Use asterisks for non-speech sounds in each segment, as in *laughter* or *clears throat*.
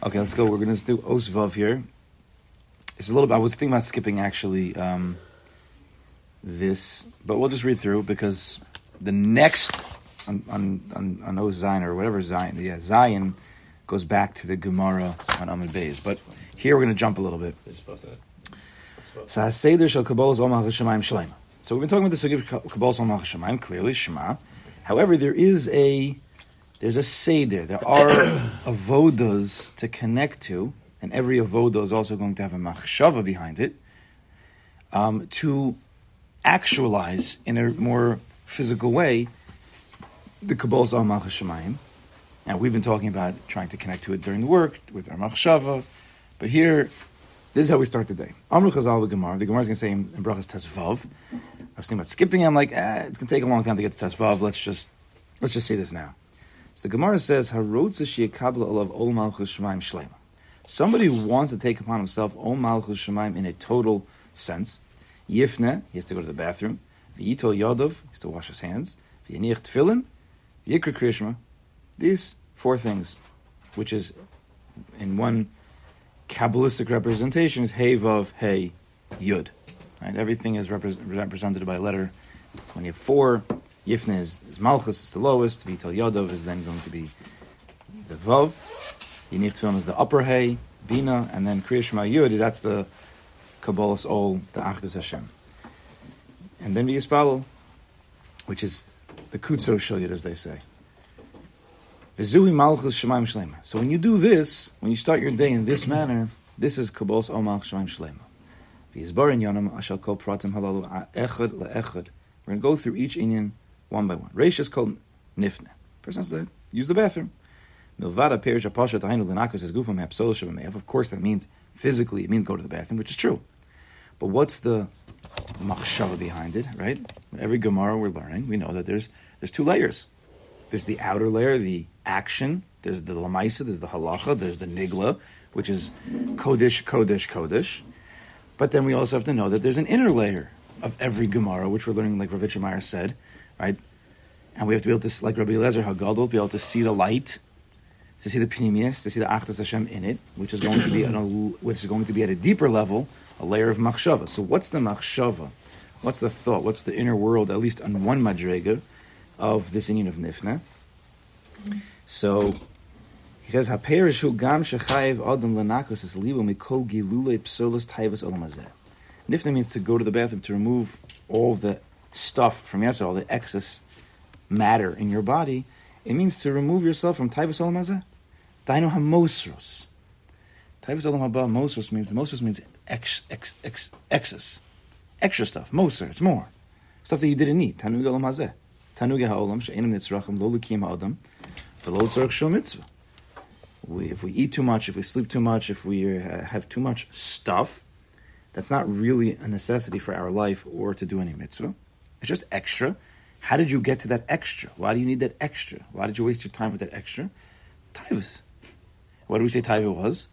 Okay, let's go. We're going to do Osvav here. It's a little bit, I was thinking about skipping actually um, this, but we'll just read through because the next on on on, on Zion or whatever Zion, yeah, Zion goes back to the Gemara on Amud Beis. But here we're going to jump a little bit. It's supposed to. So Haseder shel Kabbalah Omar Hashemayim Shalema. So we've been talking about the sugi of Kabbalah Omar Hashemayim, clearly Shema. However, there is a there's a seder. There are *coughs* avodas to connect to, and every avoda is also going to have a machshava behind it um, to actualize in a more physical way the Kabbalah Omar Hashemayim. Now we've been talking about trying to connect to it during the work with our machshava, but here this is how we start the day. Amru Chazal the Gemara. The Gemara is going to say in, in Brachas Tesvav. I was thinking about skipping. I'm like, eh, it's going to take a long time to get to Tesvav. Let's just let's just say this now. So the Gemara says, "Harotza sheyakabla olav ol malchus shemaim shlema." Somebody who wants to take upon himself ol malchus shemaim in a total sense, yifne, he has to go to the bathroom. V'yitol yodov, he has to wash his hands. V'yaniach tefillin, v'yikra krishma. These four things, which is in one Kabbalistic representation is Hey Vav Hey Yud. Right? Everything is repre- represented by a letter. When you have four, Yifne is, is Malchus, is the lowest. Vital Yodov is then going to be the Vav. Yinich Tefillin is the upper Hey, Bina, and then Kriya Shema Yud, that's the Kabbalah's Ol, the Achdus Hashem. And then V'yispalo, which is the Kutso Shal as they say. V'zuhi malchus shemaim shlema. So when you do this, when you start your day in this manner, this is kabbalas o malchus shemaim shlema. V'yizbar in yonam ashal kol pratim halalu echad le'echad. We're going to go through each inyan one by one. Reish is called nifne. Person has to use the bathroom. Milvada perish apasha tahinu lenakos is gufam hapsol shemamev. Of course, that means physically, it means go to the bathroom, which is true. But what's the machshava behind it, right? Every Gemara we're learning, we know that there's there's two layers. There's the outer layer, the action. There's the lamaisa. There's the halacha. There's the nigla, which is kodesh, kodesh, kodesh. But then we also have to know that there's an inner layer of every Gemara, which we're learning, like Rav Meyer said, right? And we have to be able to, like Rabbi Eliezer Hagadol, be able to see the light, to see the pneumius, to see the Achdas Hashem in it, which is going to be, a, which is going to be at a deeper level, a layer of machshava. So what's the machshava? What's the thought? What's the inner world, at least on one madrega, of this inyan of nifna? So he says, "Haperishu gam shechayev adam lanakos is libo mikol gilule psolos taivas olamazeh." Nifna means to go to the bathroom to remove all the stuff from yesterday, all the excess matter in your body. It means to remove yourself from taivas olamazeh. Daino hamosros. Taivas olam haba mosros means the mosros means ex, ex, ex, excess, extra stuff. Moser, it's more stuff that you didn't need. Tanug olam hazeh. Tanug ha'olam she'enim nitzrachim lo likim ha'adam. We, if we eat too much, if we sleep too much, if we uh, have too much stuff, that's not really a necessity for our life or to do any mitzvah. It's just extra. How did you get to that extra? Why do you need that extra? Why did you waste your time with that extra? Taivas. What do we say taiva was?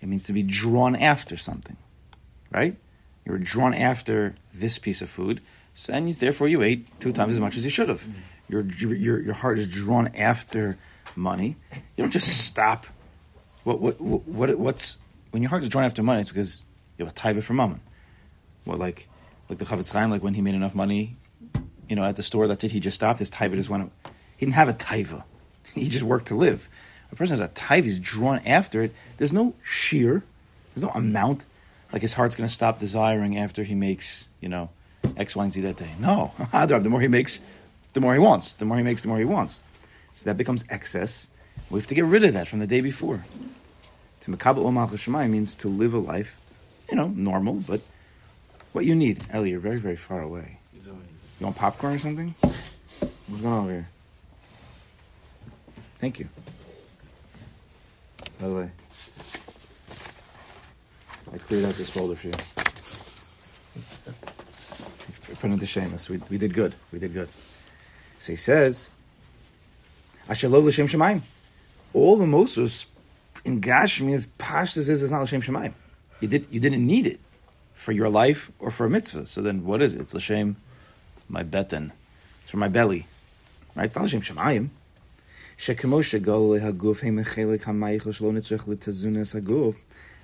It means to be drawn after something, right? You were drawn after this piece of food, so, and therefore you ate two times as much as you should have. Mm-hmm your, your, your heart is drawn after money. You don't just stop. What, what, what, what's, when your heart is drawn after money, it's because you have a taiva for mammon. What, like, like the Chafetz Chaim, like when he made enough money, you know, at the store, that's it, he just stopped. His taiva just went, he didn't have a taiva. *laughs* He just worked to live. A person has a taiva, he's drawn after it. There's no sheer, there's no amount. Like his heart's going to stop desiring after he makes, you know, X, Y, and Z that day. No. *laughs* Ah, the more he makes, the more he wants. The more he makes, the more he wants. So that becomes excess. We have to get rid of that from the day before. To Makabal Omal means to live a life, you know, normal, but what you need. Ellie, you're very, very far away. You want popcorn or something? What's going on over here? Thank you. By the way, I cleared out this folder for you. Put into Seamus. We, we did good. We did good. So he says, Ashalol l'shem shemayim. All the Moses in Gashmi is pashtas is it's not l'shem shemayim. You did you didn't need it for your life or for a mitzvah. So then what is it? It's Lashem, my beten. It's for my belly. Right? It's not Lashem Shemayim.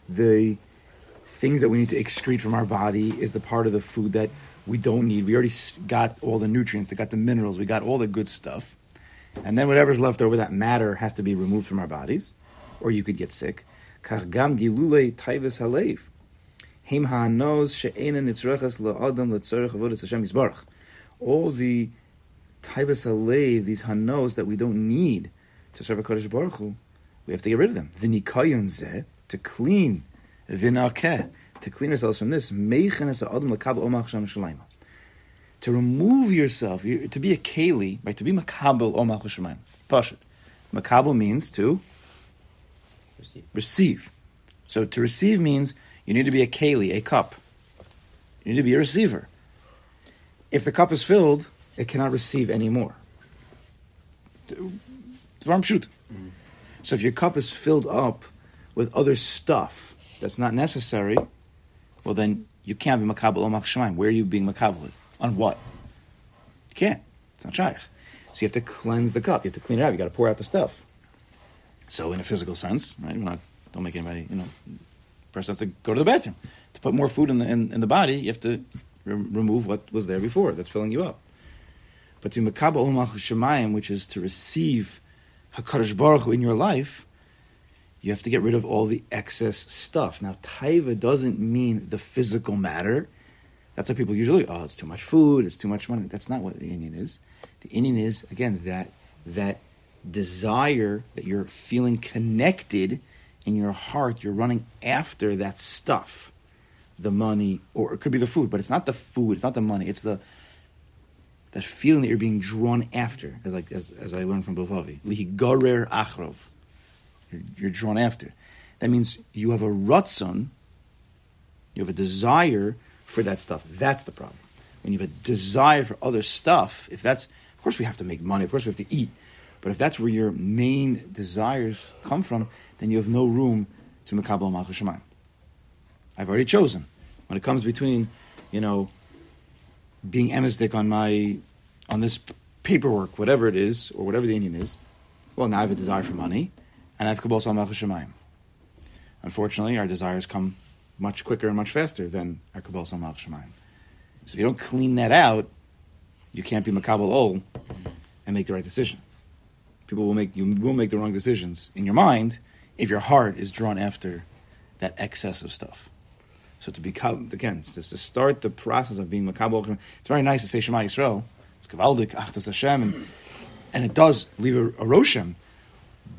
The things that we need to excrete from our body is the part of the food that we don't need. We already got all the nutrients, we got the minerals, we got all the good stuff. And then whatever's left over, that matter has to be removed from our bodies, or you could get sick. Kargam gilule taivis halef. All the taivas alev, these hanos that we don't need to serve a kodesh Baruch Hu, we have to get rid of them. The zeh, to clean, v'nakeh, to clean ourselves from this, meichen es ha'adam l'kab omach Hashem shalayim. To remove yourself, to be a keli, right? To be makabel omach shamayim. Pashat. Makabel means to receive. receive. So to receive means you need to be a keli, a cup. You need to be a receiver. If the cup is filled, it cannot receive anymore. Dvarim pshut. So if your cup is filled up with other stuff that's not necessary, well then you can't be makabel omach shemaim. Where are you being makabel? On what? You can't. It's not shaykh. So you have to cleanse the cup. You have to clean it out. You got to pour out the stuff. So in a physical sense, right? Not, don't make anybody, you know, person has to go to the bathroom. To put more food in the in, in the body, you have to re- remove what was there before that's filling you up. But to makabel shemayim, which is to receive Hakadosh Baruch Hu in your life, you have to get rid of all the excess stuff. Now, taiva doesn't mean the physical matter. That's why people usually, oh, it's too much food, it's too much money. That's not what the inyan is. The inyan is again that that desire that you're feeling connected in your heart. You're running after that stuff, the money, or it could be the food. But it's not the food. It's not the money. It's the that feeling that you're being drawn after, as like as, as I learned from Bavavi. Lihigarer achrov. You're drawn after. That means you have a rutzon, you have a desire for that stuff. That's the problem. When you have a desire for other stuff, if that's, of course, we have to make money, of course, we have to eat. But if that's where your main desires come from, then you have no room to Makabal Malchus Shemayim. I've already chosen. When it comes between, you know, being emistic on my, on this paperwork, whatever it is, or whatever the inyan is, well, now I have a desire for money, and I have Kabbalah Malchus Shemayim. Unfortunately, our desires come much quicker and much faster than our Kabbalah Malchus Shemayim. So if you don't clean that out, you can't be Makabal Ol and make the right decision. People will make you will make the wrong decisions in your mind if your heart is drawn after that excess of stuff. So to become again, to start the process of being Makabal. It's very nice to say Shema Yisrael. It's Kavaldik, Achtas Hashem, and, and it does leave a, a roshem.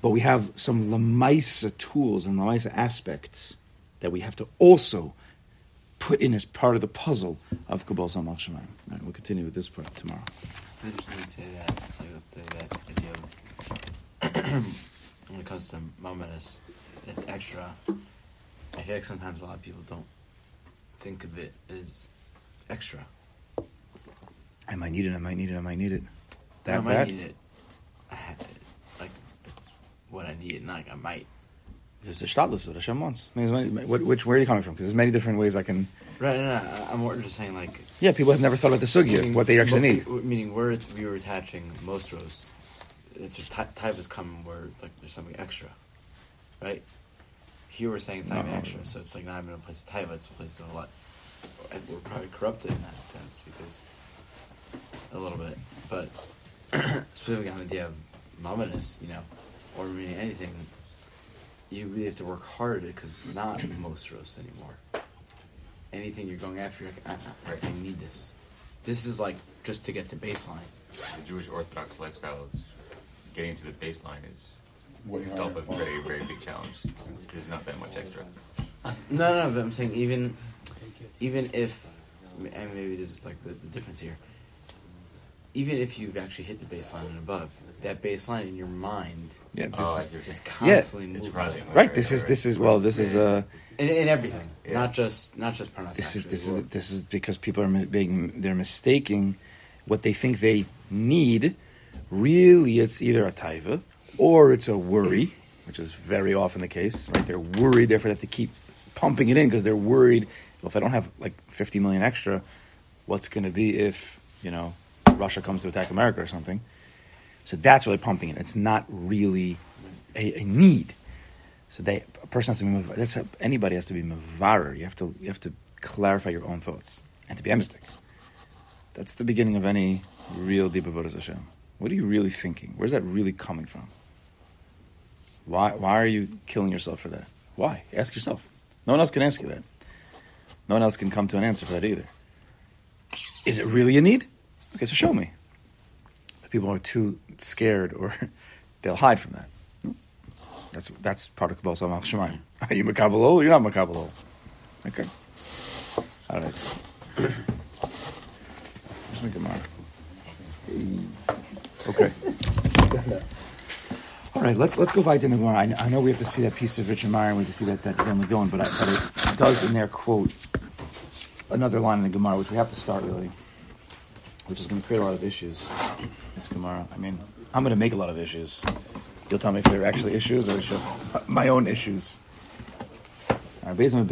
But we have some lamaisa tools and lamaisa aspects that we have to also put in as part of the puzzle of Kabbalah Samach. All right, we'll continue with this part tomorrow. To say that, let's say that *coughs* when it comes to momentous, it's extra. I feel like sometimes a lot of people don't think of it as extra. I might need it. I might need it. I might need it. That I might bad? need it. I have it. Like, it's what I need, not like I might. There's a shtatlus that Hashem wants. I mean, there's many- what- which where are you coming from? Because there's many different ways I can. Right, no, no, I'm more just saying, like, Yeah, people have never thought about the sugya, what they actually mo- need. Meaning, where it's, we were attaching mosros, it's just ty- type is coming where like there's something extra, right? Here we're saying it's not even uh-huh. extra, so it's like not even a place of type, it's a place of a lot. and We're probably corrupted in that sense because a little bit, but *clears throat* specifically on the idea of momentous, you know, or meaning anything, you really have to work hard because it's not *clears throat* mosros anymore. Anything you're going after, you're like, uh, uh, I, I, I need this. This is like just to get to baseline. the Jewish Orthodox lifestyle is getting to the baseline is itself a very, very big challenge. There's not that much extra. No, no, no. But I'm saying even, even if, and maybe this is like the, the difference here. Even if you've actually hit the baseline and above, that baseline in your mind Yeah, this Oh, is, see what you're constantly It's moving. running. right. This is this is well. This is uh In, in everything, Yeah. not just not just pronouns. this is actually, this is this is because people are mi- being they're mistaking what they think they need. Really, it's either a taiva or it's a worry, which is very often the case. Right? They're worried, therefore they have to keep pumping it in because they're worried. Well, if I don't have like fifty million extra, what's going to be if you know Russia comes to attack America or something? So that's really pumping it. It's not really a, a need. So they, a person has to be. That's how anybody has to be mavarer. You have to you have to clarify your own thoughts and to be emistic. That's the beginning of any real deep avodas Hashem. What are you really thinking? Where's that really coming from? Why why are you killing yourself for that? Why? Ask yourself. No one else can ask you that. No one else can come to an answer for that either. Is it really a need? Okay, so show me. People are too scared or *laughs* they'll hide from that. That's that's part of Kabbalah Samal *laughs* Shemaim. Are you Makabal You're not Makabal Okay. All right. *clears throat* Let's make a mark. Okay. *laughs* All right, let's let's go in the Gemara. I, I know we have to see that piece of Richard Meyer and we have to see that that family going, but, I, but it does in there quote another line in the Gemara, which we have to start really, which is going to create a lot of issues. This Gemara. I mean, I'm going to make a lot of issues. You'll tell me if they're actually issues or it's just my own issues. All right, base on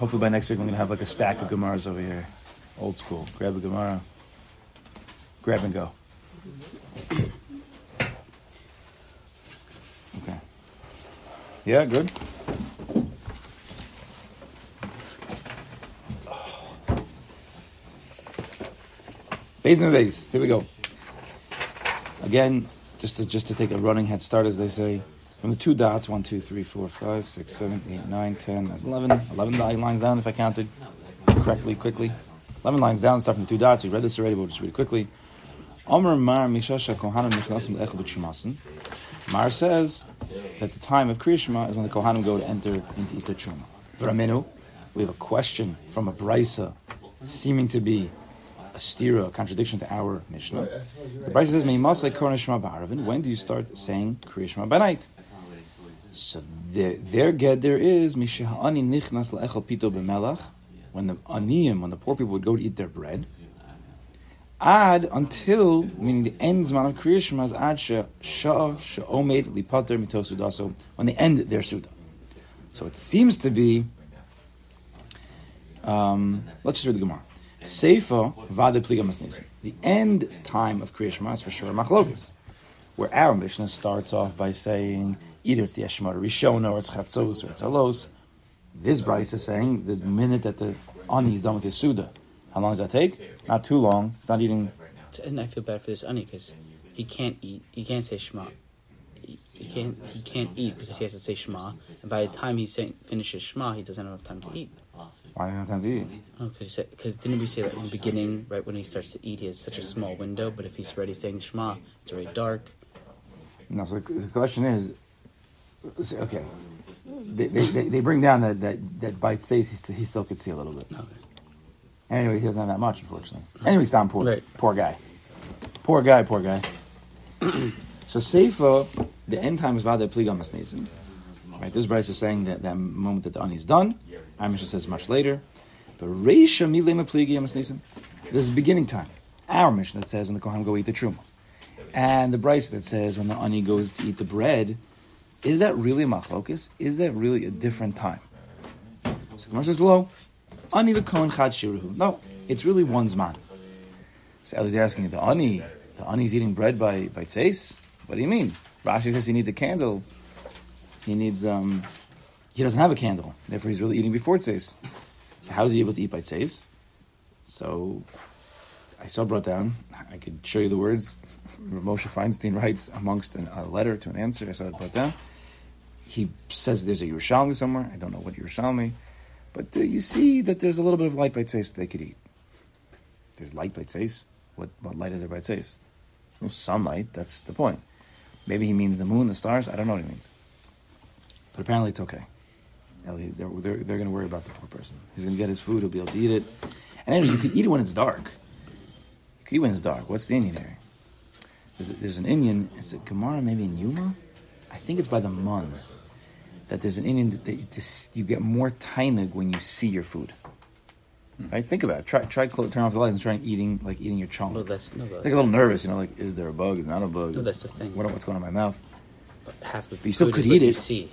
Hopefully by next week I'm going to have like a stack of Gemaras over here. Old school. Grab a Gemara. Grab and go. Okay. Yeah, good. Base and base. Here we go. Again, just to just to take a running head start, as they say, from the two dots, one, two, three, four, five, six, seven, eight, nine, ten, eleven, eleven lines down if I counted correctly, quickly. Eleven lines down, start from the two dots. We read this already, but we'll just read it quickly. Mar Mar says that the time of Kriyashma is when the Kohanim go to enter into Ita Truma. Ramenu, we have a question from a Brisa, seeming to be a stira, a contradiction to our Mishnah. The Brisa says. When do you start saying Kriyashma by night? So their, their get there is Mishahani Nichnas La'echel Pito B'Melach. When the aniyim, when the poor people would go to eat their bread, ad until meaning the end zman of kriyishma is ad sha'a sha'omed lipater mitosudaso when they end their suda. So it seems to be. Um, let's just read the Gemara. Seifa vade pliga. The end time of is for sure machlokas, where our Mishnah starts off by saying either it's the Eshmar Rishona or it's Chatzos or it's Halos. This Brisa is saying the minute that the ani is done with his suda. How long does that take? Not too long. It's not eating. And I feel bad for this ani because he can't eat. He can't say Shema. He, he can't. He can't eat because he has to say Shema. And by the time he say, finishes Shema, he doesn't have enough time to eat. Why do you have time to eat? Oh, because didn't we say that in the beginning, right when he starts to eat, he has such a small window. But if he's already saying Shema, it's already dark. No. So the question is, okay, they, they, they, bring down that that that bite says he, still, he still could see a little bit. Okay. Anyway, he doesn't have that much, unfortunately. Anyway, he's down poor. Right. Poor guy. Poor guy, poor guy. so Seifa, the end time is Vada Pligam Masnesin. Right, this Brisa is saying that that moment that the ani is done. Amisha says much later. But Reisha Milema Pligam Masnesin. This is beginning time. Our mission that says when the Kohen go eat the Truma. And the Brisa that says when the ani goes to eat the bread. Is that really machlokus? Is that really a different time? So Gemara says, "Lo, ani v'kohen chad shiruhu." No, it's really one zman. So Eli's asking, "The ani, the ani is eating bread by by tzeis? What do you mean?" Rashi says he needs a candle. He needs um, he doesn't have a candle, therefore he's really eating before tzeis. So how is he able to eat by tzeis? So I saw brought down. I could show you the words. *laughs* Moshe Feinstein writes amongst an, a letter to an answer. I saw it brought down he says there's a Yerushalmi somewhere. I don't know what Yerushalmi, but uh, you see that there's a little bit of light by tzeis they could eat. There's light by tzeis. What what light is there by tzeis? No sunlight. That's the point. Maybe he means the moon, the stars. I don't know what he means. But apparently it's okay. They're, they're, they're going to worry about the poor person. He's going to get his food. He'll be able to eat it. And anyway, you could eat it when it's dark. You could eat when it's dark. What's the inyan here? There's, there's an inyan. It's a Gemara, maybe in Yuma. I think it's by the Mun that there's an inyan that you, just, you get more tainug when you see your food. Hmm. Right? Think about it. Try try close, turn off the lights and try eating like eating your chunk. No, that's no. Like a little nervous, you know. Like, is there a bug? Is not a bug? No, that's the thing. What, what's going on in my mouth? But half the but you still could eat it. You see,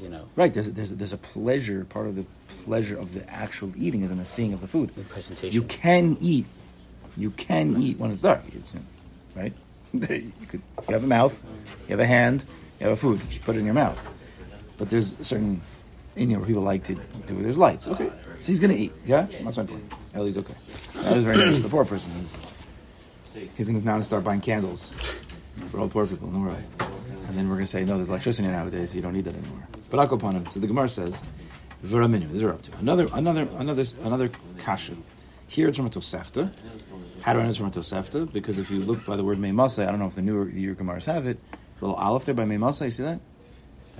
you know Right, there's a, there's a, there's a pleasure. Part of the pleasure of the actual eating is in the seeing of the food. the presentation. You can eat. You can eat when it's dark. Right? *laughs* you could. You have a mouth. You have a hand. You have a food. Just put it in your mouth. But there's certain India where people like to do it. There's lights. Okay, so he's gonna eat. Yeah, that's my point. Ellie's okay. That was very nice. The poor person is. He's gonna now start buying candles for all poor people in the world. And then we're gonna say no. There's electricity nowadays. So you don't need that anymore. But him. So the Gemara says, "V'raminu." This is we're up to another another another another kasha. Here it's from a Tosefta. How do I know it's from a Tosefta? Because if you look by the word Meimasa, I don't know if the newer the Gemaras have it. Little aleph there by Meimasa, you see that?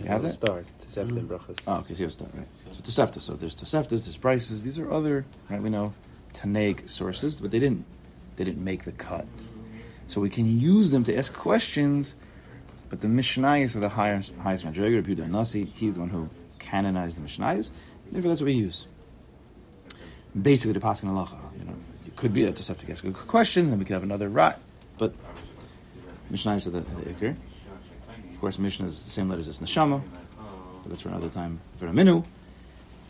You have that? start to Sefton brachas. Mm. Oh, okay, so you have start, right? So Tosefta. So there's Toseftas, there's Brisas. These are other, right? We know Taneg sources, but they didn't they didn't make the cut. So we can use them to ask questions, but the Mishnayos are the highest highest Madrigal. Rabbi Nasi, he's the one who canonized the Mishnayos. Therefore, that's what we use. Basically, the Paskin Halacha. You know, it could be that Tosefta asks a question, then we could have another rat, but Mishnayos are the, the Iker. Of course, Mishnah is the same letters as Neshama, but that's for another time. Veraminu,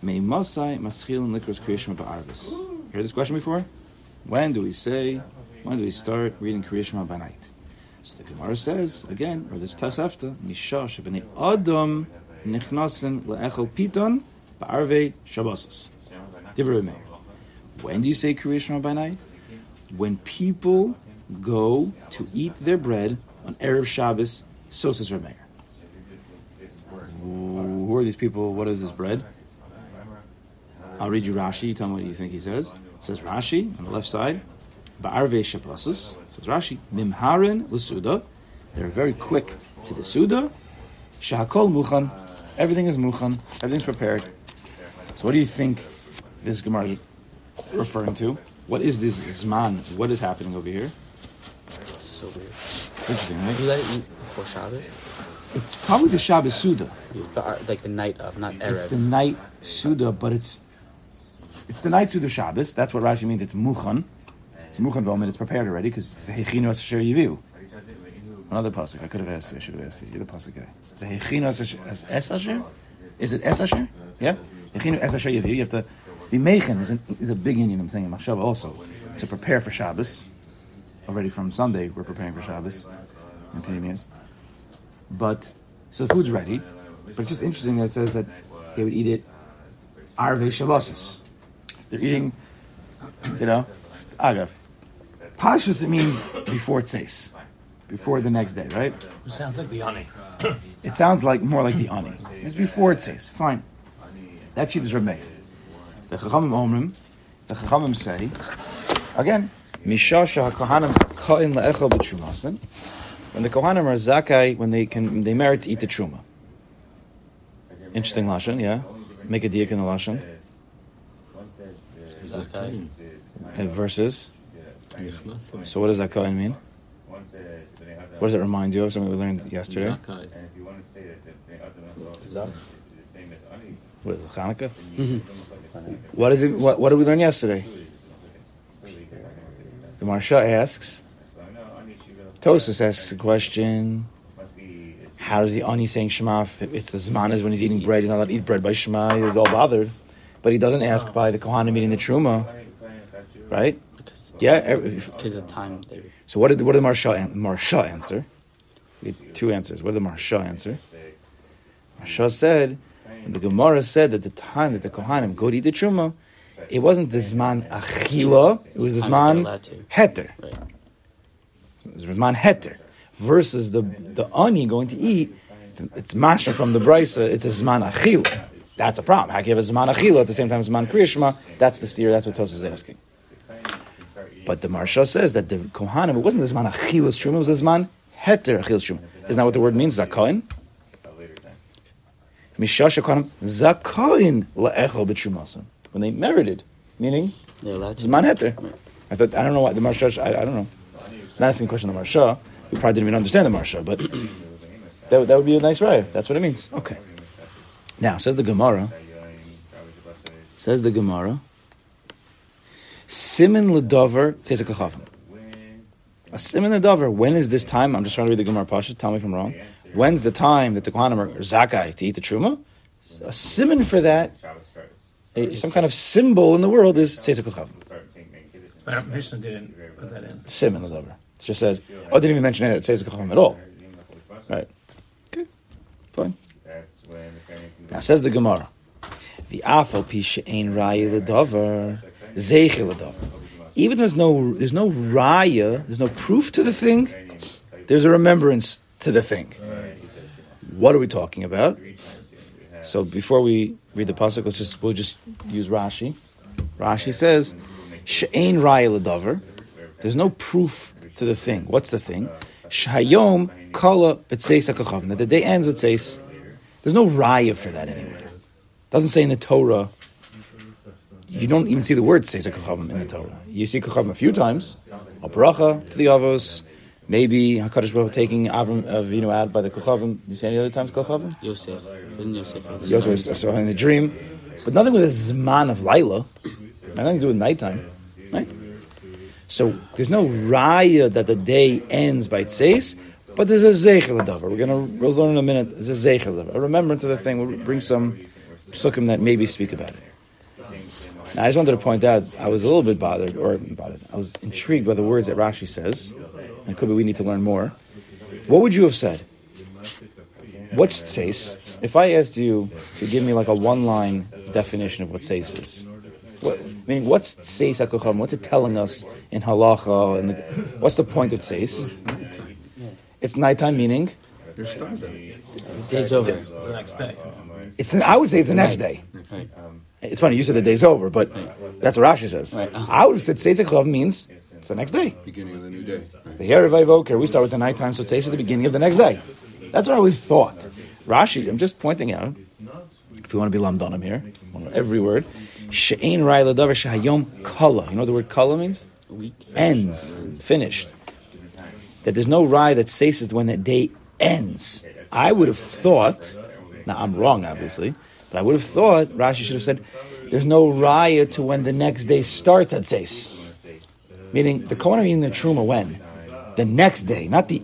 May Masai Maschil and Likros Kriyashma Ba'arvis. Heard this question before? When do we say, when do we start reading Kriyashma by night? So the Gemara says, again, or this Tosefta, Misha Shabani Adam Nichnasen Le'echel Piton Ba'arvei Shabbosos. Divrei. When do you say Kriyashma by night? When people go to eat their bread on Erev Shabbos, so says Rameir. Who are these people? What is this bread? I'll read you Rashi. Tell me what you think he says. It says Rashi on the left side. Ba'arvei Shabbosos. Says Rashi. Mimharin l'suda. They're very quick to the suda. Shahakol muchan. Everything is muchan. Everything's prepared. So what do you think this Gemara is referring to? What is this zman? What is happening over here? So weird. It's interesting, right? Before Shabbos? It's probably the Shabbos Suda. It's uh, like the night of, not It's the night Suda, but it's it's the night Suda Shabbos. That's what Rashi means. It's muchan. It's muchan v'omen. It's prepared already because v'hechinu asher yiviu. Another pasuk. I could have asked you. I should have asked you. You're the pasuk guy. V'hechinu asher as es asher. Is it es asher? Yeah. V'hechinu es asher yiviu. You have to be mechen is, an, is a big inyan. I'm saying in Machshava also to prepare for Shabbos. Already from Sunday, we're preparing for Shabbos in Pneumias. But so the food's ready. But it's just interesting that it says that they would eat it Arve Shabbosis. They're eating, you know, agav. Pashas it means before tzeis, before the next day, right? It sounds like the honey. *coughs* It sounds like more like the ani. It's before tzeis. Fine. That sheet is Rabbi. The Chachamim Omrim, the Chachamim say, again, Misha Kohanim Kohen Le'echel B'Trumasin. When the Kohanim are Zakai, when they can, they merit to eat the Truma. Interesting lashon, yeah. Make a diak in the lashon. Zakai. And verses. So what does that Kohen mean? What does it remind you of? Something we learned yesterday. Zakai. What is it, Hanukkah? Mm-hmm. What is it? What, what did we learn yesterday? The Maharsha asks. Tosus asks a question. How is the ani saying Shema? It's the Zman is when he's eating bread. He's not allowed to eat bread by Shema. He's all bothered. But he doesn't ask by the Kohanim eating the Truma. Right? Because, Yeah. Eh, every- because of time. They, So what did what did the Maharsha, Maharsha answer? We had two answers. What did the Maharsha answer? Maharsha said, and the Gemara said that the time that the Kohanim go to eat the Truma, it wasn't the Zman Achila, it was the Zman. Heter. right. Zman Heter. Versus the, the Ani going to eat, it's Masha from the Brisa, it's a Zman Achila. That's a problem. How can you have a Zman Achila at the same time as Zman Kriyashma? That's the stira, that's what Tos is asking. But the Maharsha says that the Kohanim, it wasn't the Zman Achilas Truma, it was the Zman Heter Achilas Truma. Isn't that what the word means, Zakoin? Mishash Kohanim, Zakoin Le'echel B'Trumasim. When they merited, meaning They're allowed to. Zman Heter. I thought, I don't know why the Maharsha, I, I don't know. Not asking a question of Maharsha. We probably didn't even understand the Maharsha, but that, would- that would be a nice raya. That's what it means. Okay. Now, says the Gemara, says the Gemara, Simin Ledover Tzesek Chachavim. A Simin Ledover, when is this time? I'm just trying to read the Gemara Pasha, tell me if I'm wrong. When's the time that the Kohanim are Zakai to eat the Truma? a simon for that, a, some kind of symbol in the world is Tzeis HaKochavim. Start taking- But Mishnah didn't put that in. Simon is over. It's just said, oh, it didn't even mention it at Tzeis HaKochavim at all. Right. Okay. Fine. That's when the family can Now says the Gemara, the afal pisha ein raya the dover zeichel the dover. Even there's no there's no raya, there's no proof to the thing. There's a remembrance to the thing. What are we talking about? So before we read the pasuk, let's just we'll just use Rashi. Rashi says, "She'ein raya ledavar." There's no proof to the thing. What's the thing? Shayom kala b'tzeis hakachavim. That the day ends with tzeis. There's no raya for that anywhere. Doesn't say in the Torah. You don't even see the word tzeis hakachavim in the Torah. You see kachavim a few times. A bracha to the avos. Maybe Hakadosh Baruch taking Avram Avinu out by the kachavim. You see any other times kachavim? Yosef. Yosef have the You also son? saw in the dream, but nothing with a zman of Laila. Nothing to do with nighttime? So there's no raya that the day ends by tzeis, but there's a zeichel. We're gonna we'll learn in a minute. There's a zeichel a remembrance of the thing. We'll bring some psukim that maybe speak about it. Now, I just wanted to point out, I was a little bit bothered, or bothered. I was intrigued by the words that Rashi says, and could be we need to learn more. What would you have said? What's tzeis? If I asked you to give me like a one-line definition of what tzeis is, what, I mean, what's tzeis hakocham? What's it telling us in halacha? And the, what's the point of tzeis? It's nighttime, meaning Your stars out. Day's over. It's the next day. it's. The, I would say it's the next day. Right. It's funny you said the day's over, but that's what Rashi says. Right. I would have said tzeis hakocham means it's the next day. Beginning of the new day. Right. The Here Voker, we start with the nighttime, so tzeis is the beginning of the next day. That's what I always thought. Rashi, I'm just pointing out, if you want to be lamdanim here, every word, she'ein rai ladavar shahayom kala. You know what the word kala means? Week. Ends, finished. That there's no rye that says when that day ends. I would have thought, now I'm wrong obviously, but I would have thought Rashi should have said, there's no raya to when the next day starts at tzeis. Meaning the Kohen eating the truma when? The next day, not the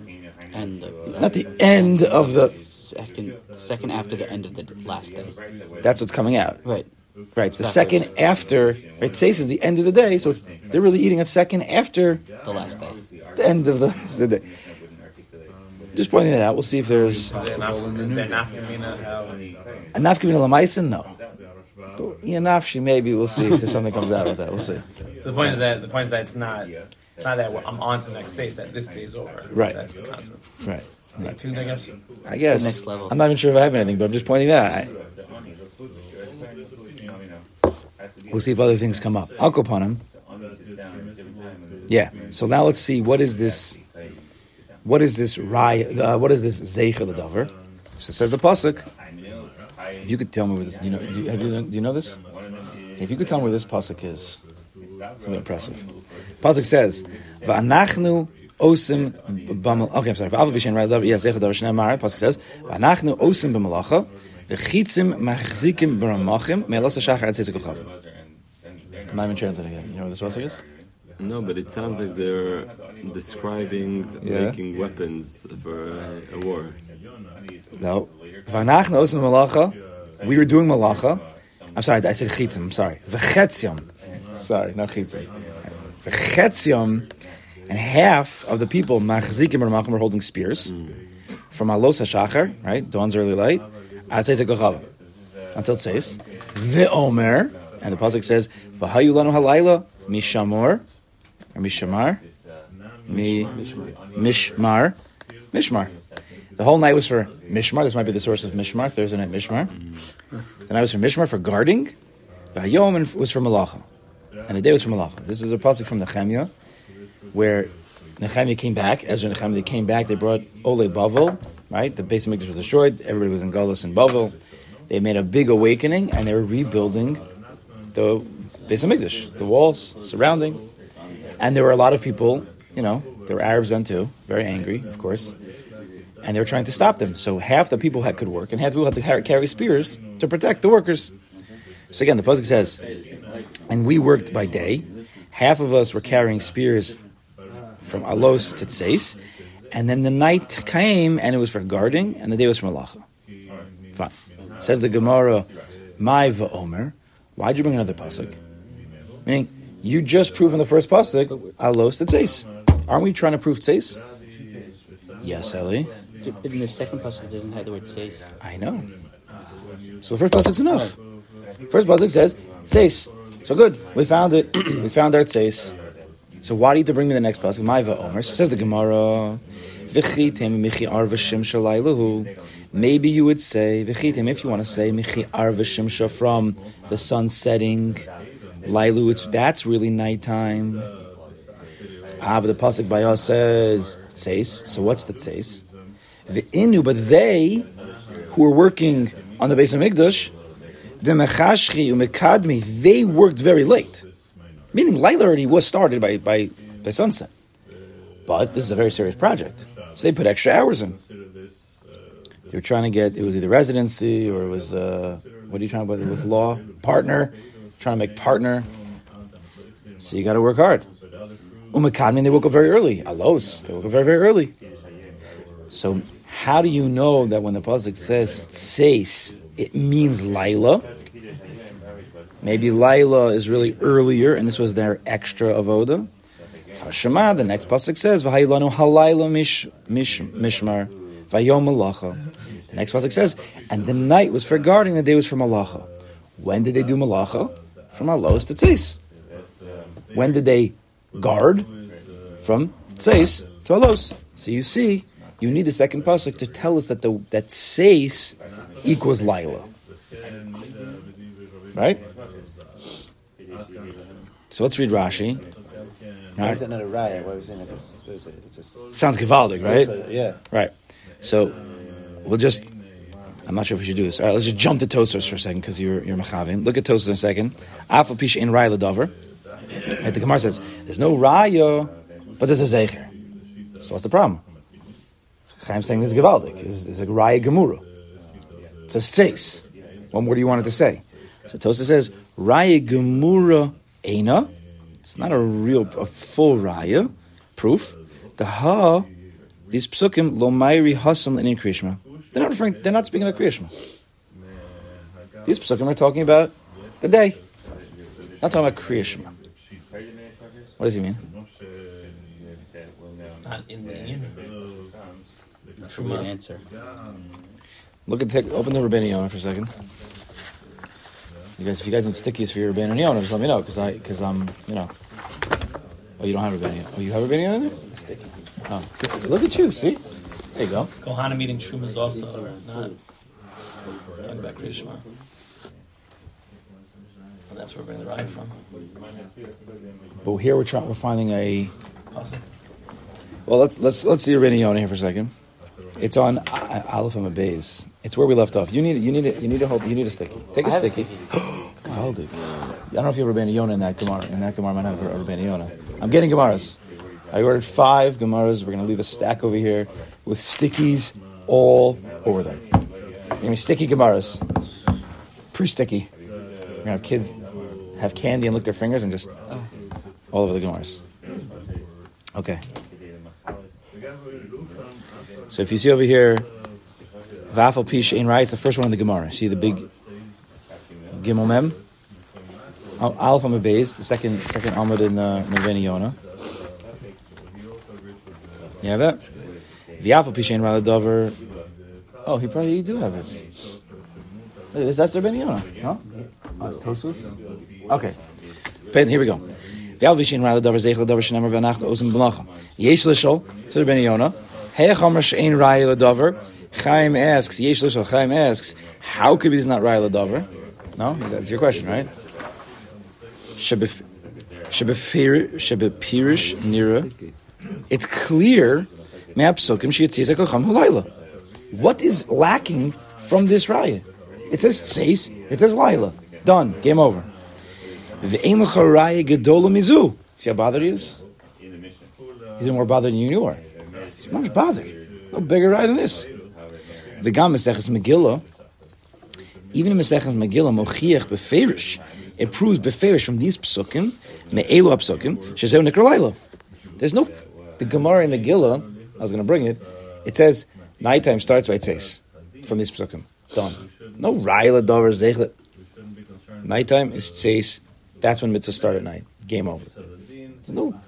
And the not the end of the. second, the second after the end of the last day. That's what's coming out, Right. Right? The second after, right? Tzeis is the end of the day, so it's they're really eating a second after The last day. the end of the, the day. Just pointing that out. We'll see if there's enough? Is there enough? You mean how? a nafkamina lamaisen. No, but yeah, nafshi maybe. We'll see if there's something comes out of that. We'll see. The point is that the point is that it's not. It's not that I'm on to the next day. It's that this day is over. Right. That's the concept. Right. Stay tuned, I guess. I guess. next level. I'm not even sure if I have anything, but I'm just pointing that out. I, we'll see if other things come up. I'll go upon him. Yeah. So now let's see what is this. What is this rai? Uh, what is this zeicha davar? So says the pasuk. If you could tell me where this, you know, do you, you, do you know this? If you could tell me where this pasuk is, it's impressive. Pasuk says, "Va'anachnu osim b'mal." Okay, I'm sorry. Va'av b'shen rai davar. Yes, zeicha davar. Pasuk says, "Va'anachnu osim b'malacha." V'chitzim machzikim v'ramachim me'elos ha'shachar ad tzeizik uchavim. I'm not even translating it. You know what this pasuk is? No, but it sounds like they're describing Yeah. making weapons for a, a war. No. Vanach osim malacha. We were doing malacha. I'm sorry, I said chitzim. I'm sorry. V'chetzium. Sorry, not chitzim. V'chetzium, and half of the people machzikim or machim were holding spears mm. from alos hashachar, right, dawn's early light. Ad tzeizik uchavim. Until it says v'omer, and the pasuk says v'hayu lanu halayla mishamor or mishamar mi mishmar mishmar. The whole night was for Mishmar. This might be the source of Mishmar, Thursday night Mishmar. The night was for Mishmar, for guarding. The Hayom was for Malacha. And the day was for Malacha. This is a pasuk from Nehemiah, where Nehemiah came back. Ezra and Nehemiah came back. They brought Ole Bavel, right? The base of Mikdash was destroyed. Everybody was in Gullus and Bavel. They made a big awakening, and they were rebuilding the base of Mikdash, the walls surrounding. And there were a lot of people, you know, there were Arabs then too, very angry, of course and they were trying to stop them. So half the people had, could work, and half the people had to carry spears to protect the workers. So again, the pasuk says, and we worked by day. Half of us were carrying spears from alos to tseis, and then the night came, and it was for guarding, and the day was for malacha. Fine. Says the Gemara, my va'omer. Why'd you bring another pasuk? Meaning, you just proved in the first pasuk, alos tzeis. Aren't we trying to prove tzeis? Yes, Eli. In the second pasuk, it doesn't have the word tzeis. I know. So the first pasuk's enough. First pasuk says tzeis. So good, we found it. *clears throat* we found our tzeis. So why do you have to bring me the next pasuk? My va'omer. Says the Gemara. Maybe you would say if you want to say michi from the sun setting. Lailu, it's that's really nighttime. Ah, but the pasuk by us says. So what's the tzeis? The inu, but they who were working on the base of Mikdash, the they worked very late. Meaning, Laila already was started by, by, by sunset. But this is a very serious project. So they put extra hours in. They were trying to get, it was either residency or it was, uh, what are you trying to with law? Partner. Trying to make partner. So you got to work hard. Umekadmi, they woke up very early. Alos, they woke up very, very early. So how do you know that when the pasuk says tseis, it means Laila? Maybe Laila is really earlier, and this was their extra avoda. Tashema, the next pasuk says, "V'haylanu halayla mish, mish, mishmar vayom malacha." The next pasuk says, "And the night was for guarding, the day was for malacha." When did they do malacha? From alos to tzeis. When did they guard? From tzeis to alos. So you see, you need the second pasuk to tell us that the that tzeis equals Laila. Right? So let's read Rashi. Why is that not a raya? Why was it? It's a, it's a, it's a, Sounds Gavaldic, right? Yeah. Right. So we'll just. I'm not sure if we should do this. All right, let's just jump to Tosos for a second because you're you're machavin. Look at Tosos in a second. Alpha pisha in raya davar. Right, the Gemara says there's no raya, but there's a zecher. So what's the problem? Chaim saying this is Gavaldic. Is is a raya gemura. It's a six. What more do you want it to say? So Tosa says raya gemura ena. It's not a real, a full raya proof. The ha, these psukim lo mayri hasam in krishma. They're not referring. They're not speaking about krishma. These psukim are talking about the day. Not talking about krishma. What does he mean? Not in the inyan. That's a good answer. Look at take, open the Rabbeinu Yonah for a second. You guys, if you guys need stickies for your Yonah, just let me know because I because I'm you know. Oh, you don't have Rabbeinu Yonah. Oh, you have Rabbeinu Yonah in there? Sticky. Oh, look at you. See, there you go. Kohana meeting Truma is also not talking about Krishma. And that's where we're bringing the ride from. But here we're trying. We're finding a. Awesome. Well, let's let's let's see Rabbeinu Yonah here for a second. It's on Aleph and Beis. It's where we left off. You need you need it. You need to hold. You need a sticky. Take a I have a sticky. Gewaldig. *gasps* I don't know if you have Rabbeinu Yonah in that Gemara. In that Gemara, I might have a Rabbeinu Yonah. I'm getting Gemaras. I ordered five Gemaras. We're going to leave a stack over here with stickies all over them. I mean, sticky Gemaras. Pre-sticky. We're going to have kids have candy and lick their fingers and just all over the Gemaras. Okay. So if you see over here, Vafel Pish Ein Rai, it's the first one in the Gemara. See the big Gimel Mem? Al- Aleph on the the second second Amud in uh, Rabbeinu Yonah. You have that? V'yafel Pish Ein Rai Dover. Oh, he probably you do have it. Look at this, That's their Yonah, huh? Oh, it's Tosus? Okay. Here we go. V'yafel Pish Ein Rai Dover, Zeichel Dover, Shenemar V'anacht, Ozim B'nacha. Yesh Lishol, so Beni Yonah. Hechamer Shein Rai Dover. Chaim asks, Yesh Lishol, Chaim asks, how could this not Rai Dover? No? That's your question, right? Shebepirish Nira. It's clear. What is lacking from this raya? It says tzeis, it says laila. Done. Game over. See how bothered he is? He's more bothered than you are. He's much bothered. No bigger raya than this. The Gam Maseches Megillah, even in Maseches Megillah, Mochiach beferish, it proves beferish from these psukim, me'elu psukim, shezeu nikra There's no, the Gemara in Megillah, I was going to bring it, it says, nighttime starts by tzeis, from these psukim. Done. No Raila Dover Zeichel. Nighttime is Tseis. That's when mitzvahs start at night. Game over. No.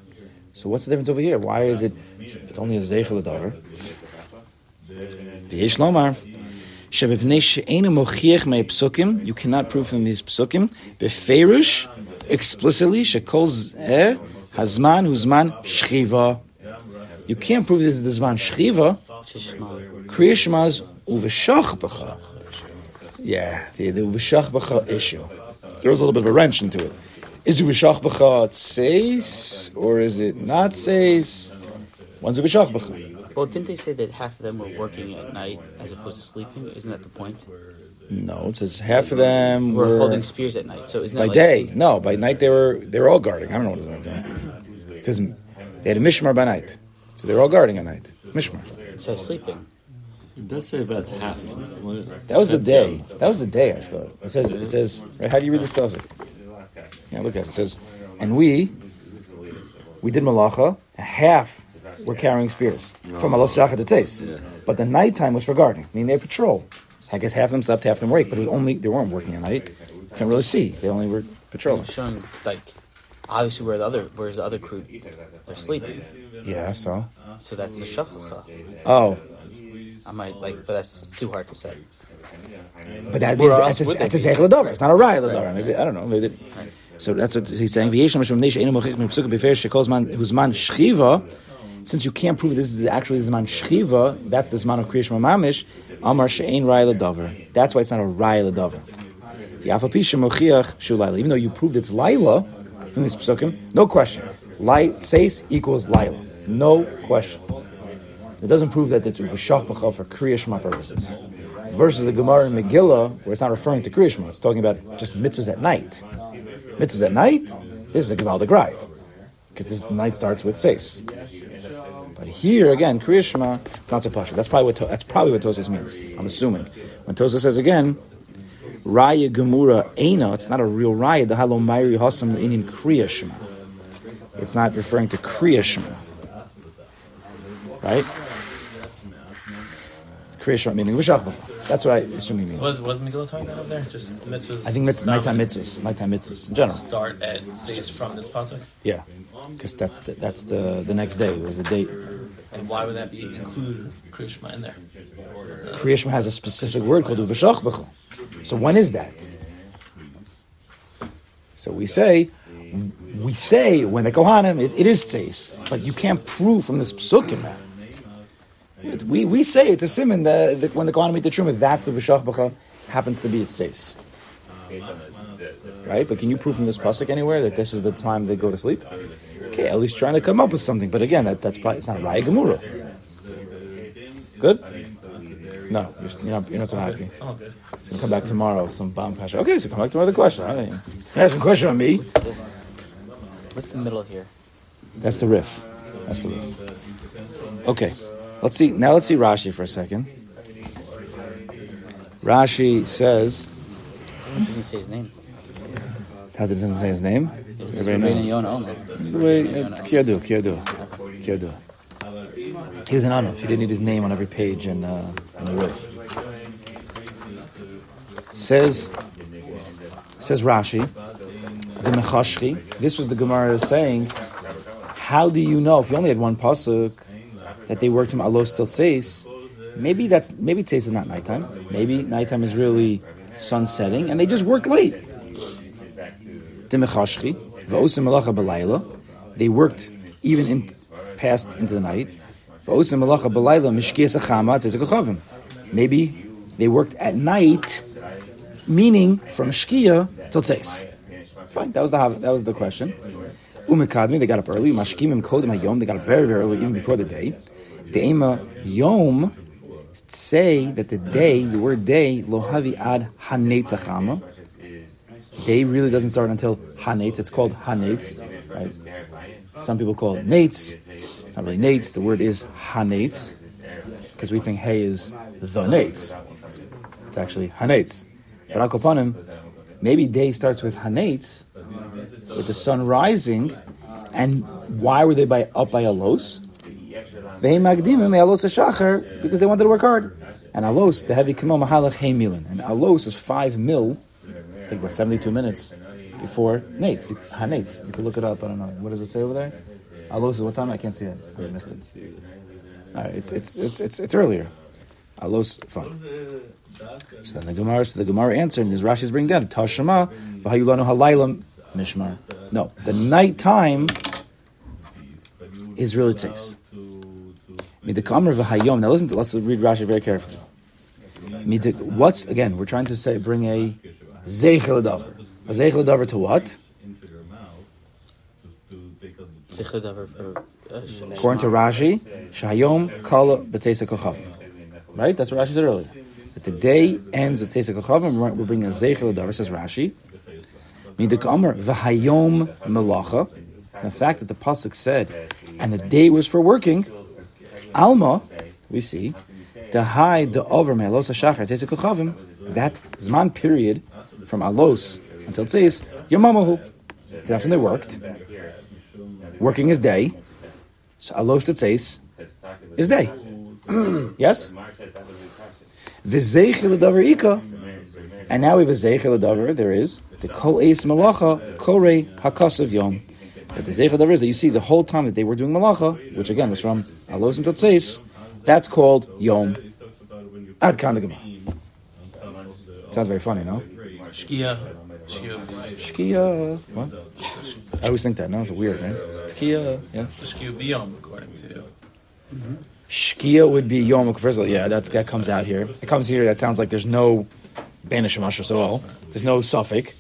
So what's the difference over here? Why is it? It's, only a Zeichel Dover. V'yesh lomar. You cannot prove from these psukim. Beferush, explicitly, shekol zeh hazman huzman shchiva. You can't prove this is the zman shchiva. Kriyashmaz uveshach. Yeah, the, the uveshach issue. Throws a little bit of a wrench into it. Is uveshach b'cha says or is it not says? One's uveshach. Well, didn't they say that half of them were working at night as opposed to sleeping? Isn't that the point? No, it says half of them We're were holding spears at night, so isn't that by like day. No, by night they were they were all guarding. I don't know what they were doing. It says they had a mishmar by night, so they were all guarding at night. Mishmar. It says sleeping. It does say about half. What- That was the day. That was the day. I thought it says. It says. Right, how do you read this pasuk? Yeah, look at it. It says, and we, we did malacha. Half were carrying spears from Alos Shachar to Tzeis. Yes. But the nighttime was for guarding. I mean, they patrol. So I guess half of them slept, half of them were awake. But it was only they weren't working at night. You can't really see. They only were patrolling. Showing like obviously where the other where's the other crew they're sleeping. Yeah. So. So that's the shachacha. Oh, I might like, but that's it's too hard to say. but that Where is else that's a, would that's a they be? It's not a raya Right. adavar. Maybe I don't know. Maybe they- So that's what he's saying. V'yesh mishum neish einu mochich min psukim b'fer shekol's man whose man shchiva. Since you can't prove this is actually the man shchiva, that's the man of kriyish mamish. Amar she'ein raya ladavar. That's why it's not a raya laila. Even though you proved it's laila from these psukim, no question. Light says equals laila. No question. It doesn't prove that it's uvashach b'cha for kriyish ma purposes. Versus the Gemara in Megillah, where it's not referring to kriyish ma, it's talking about just mitzvahs at night. Mitzvahs at night, this is a Gevaldig Rai. Because this night starts with Tzeis. But here again, Kriyashma, not so pasha. That's probably what to, that's probably what Tosis means. I'm assuming when Tosis says again, Raya Gemura Eina, it's not a real Raya. The Halo Mairi Hasam in Kriyashma. It's not referring to Kriyashma, right? Kriyashma meaning Vishachma. That's what I assume he means. Was was Megillah talking about up there? Just mitzvahs. I think mitzvahs, nighttime mitzvahs, nighttime mitzvahs in general. Start at says from this pasuk, Yeah, because that's the, that's the the next day or the date. And why would that be include Krishma in there? Kriyashma has a specific word called uvashach. So when is that? So we say, we say when the Kohanim, it, it is tzeis, but you can't prove from this psukim. It's- we, we say it's a simon that, that when the Kohanim eat the truma, that's the v'shach b'cha happens to be its tzeis. Right? But can you prove from this pasuk anywhere that this is the time they go to sleep? Okay, at least trying to come up with something. But again, that, that's probably, it's not Raya Gemura. Good? No, you're, you're not, you're not so happy. Good. So come back tomorrow with some bomb passion. Okay, so come back to another question. All right. Ask a question on me. What's the middle here? That's the Rif. That's the Rif. Okay, let's see. Now let's see Rashi for a second. Rashi says, It doesn't say his name. How's it doesn't say his name? It says Everybody Rabbeinu knows. Yonah only. This is the way it's Kiyadu, Kiyadu, Kiyadu. He was an honor. He didn't need his name on every page in, uh, in the Rif. Says, says Rashi, the Mechashchi. This was the Gemara saying. How do you know if you only had one pasuk that they worked from alos till tzeis? Maybe that's maybe tzeis is not nighttime. Maybe nighttime is really sun setting, and they just worked late. Demechashchi, v'osim malacha. They worked even in past into the night. V'osim malacha b'layla mishkias achama tzezekochavim. Maybe they worked at night, meaning from shkia till tzeis. Fine, that was the that was the question. Umekadmi, they got up early. Mashkimim kodim hayom, they got up very very early, even before the day. De'ema yom say that the day, the word day, lohavi ad hanetzachama. Day really doesn't start until hanetz. It's called hanetz, right? Some people call it nates. It's not really nates. The word is hanetz because we think hay is the nates. It's actually hanetz. But akopanim, maybe day starts with hanetz, with the sun rising, and why were they by up by alos? Because they wanted to work hard. And alos, the heavy kamel mahalach hey milin. And alos is five mil, think about 72 minutes before nates. Ha nates. You can look it up. I don't know. What does it say over there? Uh, Alos is what time? I can't see it. I missed it. All right, it's, it's, it's, it's, it's earlier. Uh, Alos, fine. So then the Gemara, so the Gemara answered, and this Rashi's bring down, Tashema, v'hayulanu halaylam mishmar. No, the nighttime is really tzeis. Midakamr v'hayom. Now listen, to, let's read Rashi very carefully. What's, again, we're trying to say, bring a zeichel adavar. A zeichel adavar to what? Zeichel for, uh, According to Rashi, Shayom kala b'tzeisa kochavim. Right? That's what Rashi said earlier. That the day ends with tzeisa kochavim, we're bringing a zeichel adavar, says Rashi. Midakamr v'hayom melacha. The fact that the pasuk said, and the day was for working, Alma, we see, the high the over me'alos hashachar tzeisa kochavim. That zman period from alos until tzeis yomamahu. That's when they worked. Working is day. So alos tzeis is day. *clears throat* yes. V'zeichel davar ika. And now we have a zeichel davar. There is the kol eis malacha kore hakasav yom. But the zeichel davar is that you see the whole time that they were doing malacha, which again was from alos until tzeis. That's called yom. Ad. Sounds very funny, no? Shkia. Shkia. Shkia. What? I always think that. now. it's weird, man. Shkia. Yeah. So Shkia Biyom, according to. Shkia would be Yom First of all, yeah, that's, that comes out here. It comes here. That sounds like there's no banish at all. There's no suffix.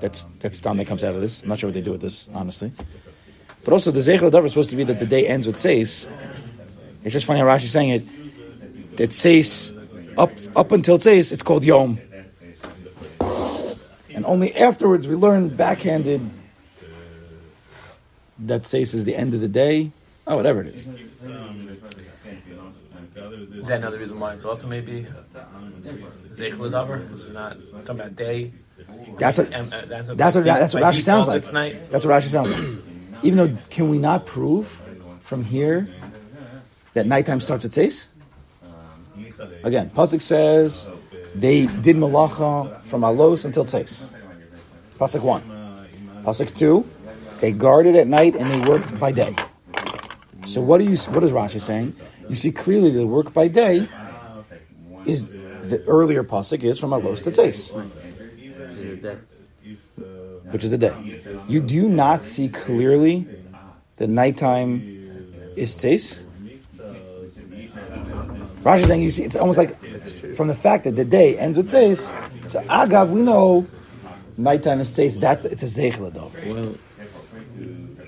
That's that's stam that comes out of this. I'm not sure what they do with this, honestly. But also, the Zeichel Davar is supposed to be that the day ends with Tzeis. It's just funny how Rashi's saying it. That Tzeis, up up until Tzeis, it's called Yom. And only afterwards we learn backhanded that Tzeis is the end of the day. Oh, whatever it is. Is that another reason why it's also maybe Zeichel Davar? Because we're not talking about day. That's what And, uh, that's what, that's what, that's what Rashi sounds like. Night. That's what Rashi sounds like. Even though, can we not prove from here that nighttime starts at tzeis? Again, Pasuk says they did malacha from alos until tzeis. Pasuk one. Pasuk two, they guarded at night and they worked by day. So what do you? What is Rashi saying? You see clearly the work by day is the earlier pasuk is from alos to tzeis This is a day. which the. You do not see clearly that nighttime is tzeis. Rashi's saying you see it's almost like from the fact that the day ends with tzeis. So agav we know nighttime is tzeis. That's it's a zeichel though. Well,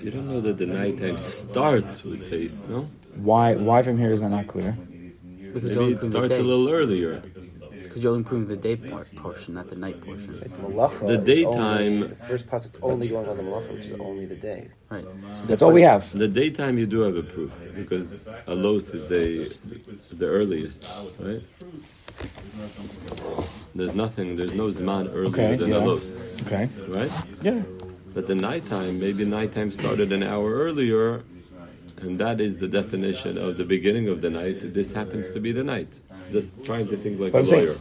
you don't know that the nighttime starts with taste, no? Why why from here is that not clear? Because Maybe it starts a little earlier. Because you're only proving the day part portion, not the night portion. Malacha The daytime- Only, the first pasuk is only going on the malacha, which is only the day. Right. So That's all we have. The daytime you do have a proof because alos is the the earliest, right? There's nothing. There's no zman earlier Okay, than yeah. alos, Okay. right? Yeah. But the nighttime, maybe nighttime started an hour earlier, and that is the definition of the beginning of the night. This happens to be the night. Just trying to think like But a I'm saying- lawyer.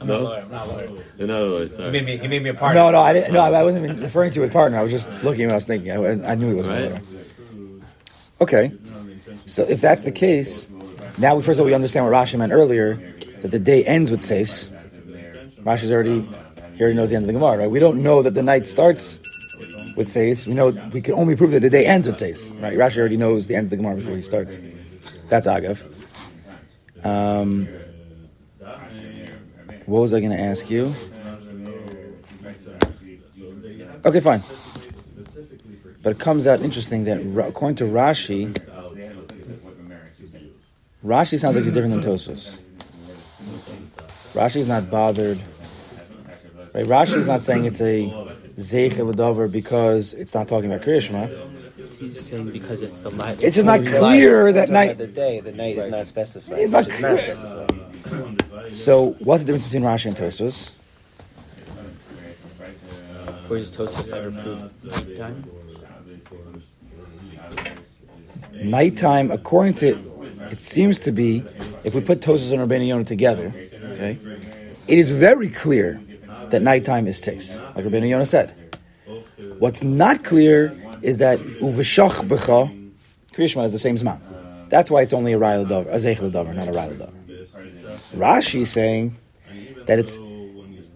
I'm not a No? lawyer. I'm not a lawyer. You're not a lawyer, He sorry. made me. He made me a partner. No, no, I didn't. No, I wasn't even referring to his partner. I was just looking. I was thinking. I, I knew he wasn't. Right. Right. Okay. So if that's the case, now we first of all we understand what Rashi meant earlier that the day ends with tzeis. Rashi's already he already knows the end of the Gemara, right? We don't know that the night starts with tzeis. We know we can only prove that the day ends with tzeis, right? Rashi already knows the end of the Gemara before he starts. That's agav. Um, what was I going to ask you? Okay, fine. But it comes out interesting that according to Rashi, Rashi sounds like he's different than Tosos. Rashi's not bothered. Right? Rashi's not saying it's a Zeichel Adover because it's not talking about Krishma. he's saying because it's the light. It's just not clear that night. The day, the night is not specified. It's not not specified. So, what's the difference between Rashi and Tosos? Where does Tosos ever prove nighttime? Nighttime, according to it seems to be if we put Tosos and Rabbeinu Yonah together, okay, it is very clear that nighttime is Tzeis, like Rabbeinu Yonah said. What's not clear is that Uveshach Becha, Kriyashma is the same Zman. That's why it's only a Raya Davar, a Zeichel Davar, not a Raya Davar. Rashi is saying that it's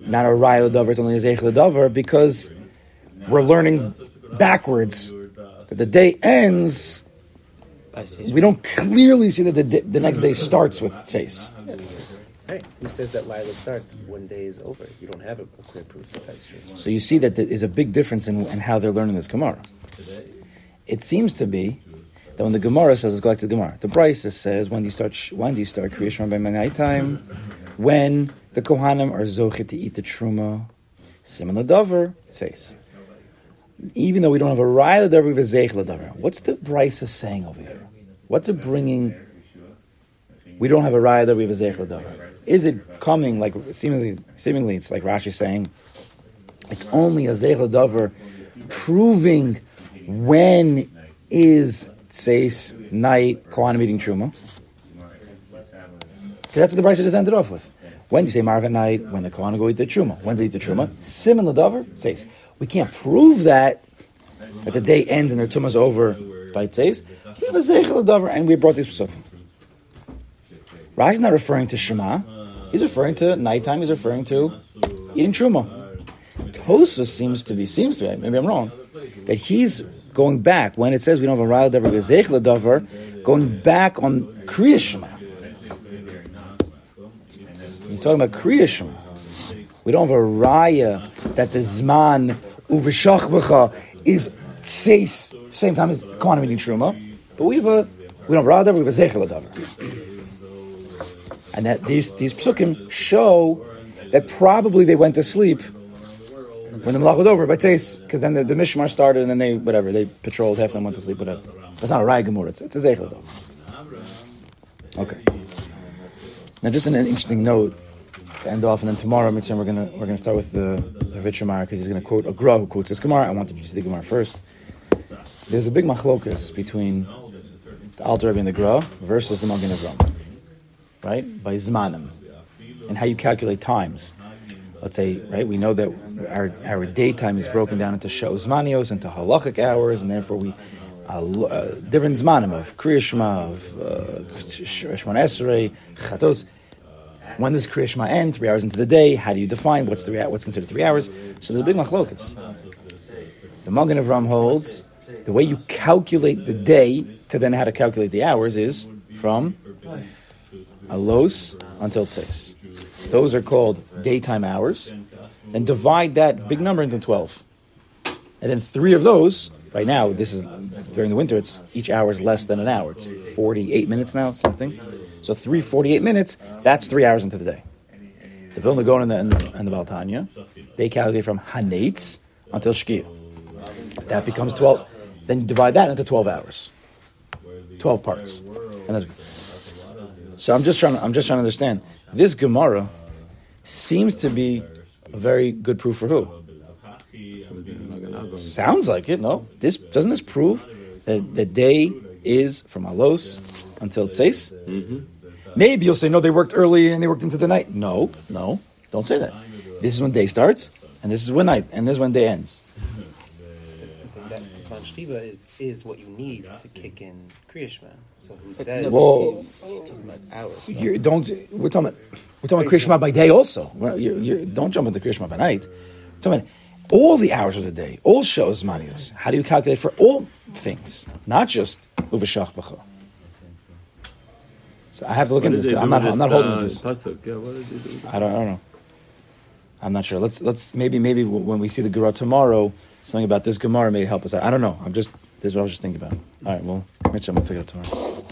not a Raya Davar, it's only a Zeichel Davar because we're learning backwards that the day ends. We don't clearly see that the, di- the next day starts with Tzeis. Right. Who says that Lila starts when day is over? You don't have a, a clear proof that that's true. So you see that there is a big difference in, in how they're learning this Gemara. It seems to be that when the Gemara says, let's go back to the Gemara, the Brisa says, when do you start, when do you start Kriya Shema by night time? When the Kohanim are zochet to eat the Truma. Simon Ladavar says. Even though we don't have a Rai Ladavar, we have a Zeich Ladavar. What's the Brisa saying over here? What's it bringing? We don't have a Rai Ladavar, we have a Zeich Ladavar. Is it coming like seemingly? Seemingly, it's like Rashi saying, it's only a Zeich Ladavar proving when is Tzeis night Kohanim eating Truma. 'Cause that's what the Brisa just ended off with. When do you say Marv at night? When the Kohanim go eat the Truma. When they eat the Truma? Simon Ladavar says. We can't prove that that the day ends and their Tuma's over by Ladavar, and we brought these psukim. Rashi's not referring to Shema. He's referring to nighttime. He's referring to eating Truma. Tosfos seems to be, seems to be, maybe I'm wrong, that he's going back, when it says we don't have a Raya Davar, going back on Kriya Shema. He's talking about Kriya Shema. We don't have a Raya that the Zman Uveshach B'cha is Tzeis, same time as Kohanim eating Truma, but we have a, we don't have a Raya we have a Zeichel Davar. And that these, these psukim show that probably they went to sleep when the malach was over by Tzeis, because then the, the Mishmar started and then they, whatever, they patrolled, half of them went to sleep, whatever. That's not a Rai Gemur, it's, it's a Zeichel though. Okay. Now, just an, interesting note to end off, and then tomorrow, Mitzvah, we're gonna we're gonna start with the, the because he's gonna quote a Gra who quotes this Gemara. I want to see the Gemara first. There's a big machlokas between the Alter Rebbe and the Gra versus the Magen Avram, right? By Zmanim, and how you calculate times let's say, right, we know that our, our daytime is broken down into shozmanios, into halachic hours, and therefore we, uh, uh, different zmanim of Kriya Shema, of uh, Esrei, Chatos. When does Kriya Shema end? Three hours into the day. How do you define what's three, what's considered three hours? So there's a big machlokas. The Magen Avram holds the way you calculate the day to then how to calculate the hours is from alos until six. Those are called daytime hours. And divide that big number into 12. And then three of those, right now, this is during the winter, it's each hour is less than an hour. It's 48 minutes now, something. So three 48 minutes, that's three hours into the day. The Vilna Gaon and the, and the, and the Baltanya, they calculate from Hanetz until Shkia. That becomes 12. Then you divide that into 12 hours. 12 parts. So I'm just trying to, I'm just trying to understand. This Gemara seems to be a very good proof for who? Sounds like it. No, this doesn't this prove that the day is from Alos until Tzeis? Mm-hmm. Maybe you'll say no, they worked early and they worked into the night. No, no, don't say that. This is when day starts, and this is when night, and this is when day ends. That Zman Shchiva is, is what you need to kick in Kriya Shema. So who says... Well, talking about hours. you don't. We're talking about we're talking about Krishma by day also. Well, you, you, don't jump into Krishma by night. We're talking about all the hours of the day, all shows manios. How do you calculate for all things, not just uveshach b'cha? So I have to look What into this. I'm not. with I'm not holding uh, with this. pasuk? Yeah, what did they do? I don't. I don't know. I'm not sure. Let's let's maybe maybe when we see the Gemara tomorrow, something about this Gemara may help us out. I don't know. I'm just this is what I was just thinking about. All right. Well, Mitch, I'm gonna pick it up tomorrow.